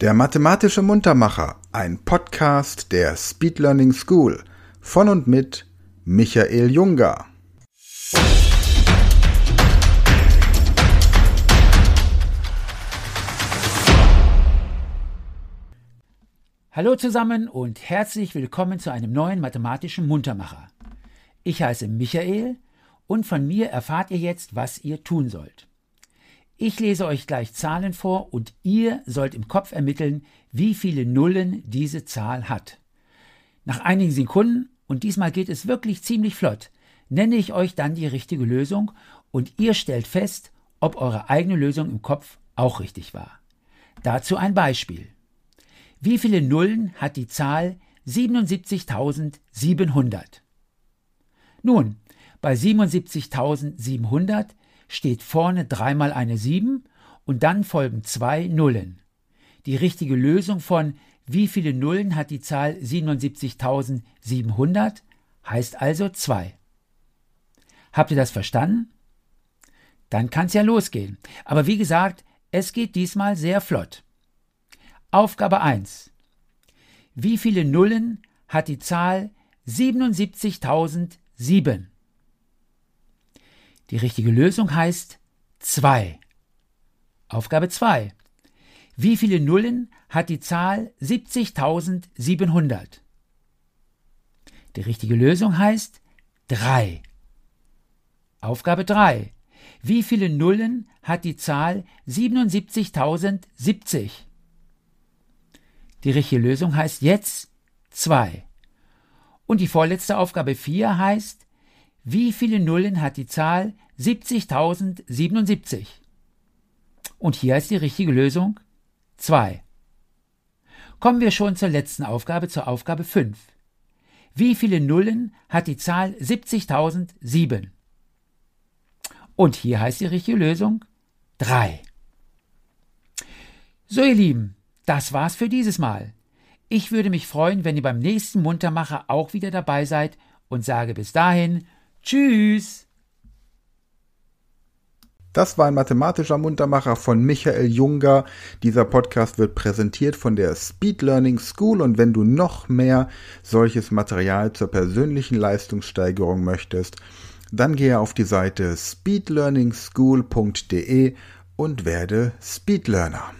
Der mathematische Muntermacher, ein Podcast der Speed Learning School von und mit Michael Junger. Hallo zusammen und herzlich willkommen zu einem neuen mathematischen Muntermacher. Ich heiße Michael und von mir erfahrt ihr jetzt, was ihr tun sollt. Ich lese euch gleich Zahlen vor und ihr sollt im Kopf ermitteln, wie viele Nullen diese Zahl hat. Nach einigen Sekunden, und diesmal geht es wirklich ziemlich flott, nenne ich euch dann die richtige Lösung und ihr stellt fest, ob eure eigene Lösung im Kopf auch richtig war. Dazu ein Beispiel. Wie viele Nullen hat die Zahl 77.700? Nun, bei 77.700 steht vorne dreimal eine 7 und dann folgen zwei Nullen. Die richtige Lösung von wie viele Nullen hat die Zahl 77.700 heißt also 2. Habt ihr das verstanden? Dann kann es ja losgehen. Aber wie gesagt, es geht diesmal sehr flott. Aufgabe 1. Wie viele Nullen hat die Zahl 77.007? Die richtige Lösung heißt 2. Aufgabe 2. Wie viele Nullen hat die Zahl 70.700? Die richtige Lösung heißt 3. Aufgabe 3. Wie viele Nullen hat die Zahl 77.070? Die richtige Lösung heißt jetzt 2. Und die vorletzte Aufgabe 4 heißt wie viele Nullen hat die Zahl 70.077? Und hier ist die richtige Lösung 2. Kommen wir schon zur letzten Aufgabe, zur Aufgabe 5. Wie viele Nullen hat die Zahl 70.007? Und hier heißt die richtige Lösung 3. So ihr Lieben, das war's für dieses Mal. Ich würde mich freuen, wenn ihr beim nächsten Muntermacher auch wieder dabei seid und sage bis dahin Tschüss! Das war ein mathematischer Muntermacher von Michael Junger. Dieser Podcast wird präsentiert von der Speed Learning School und wenn du noch mehr solches Material zur persönlichen Leistungssteigerung möchtest, dann gehe auf die Seite speedlearningschool.de und werde Speedlearner.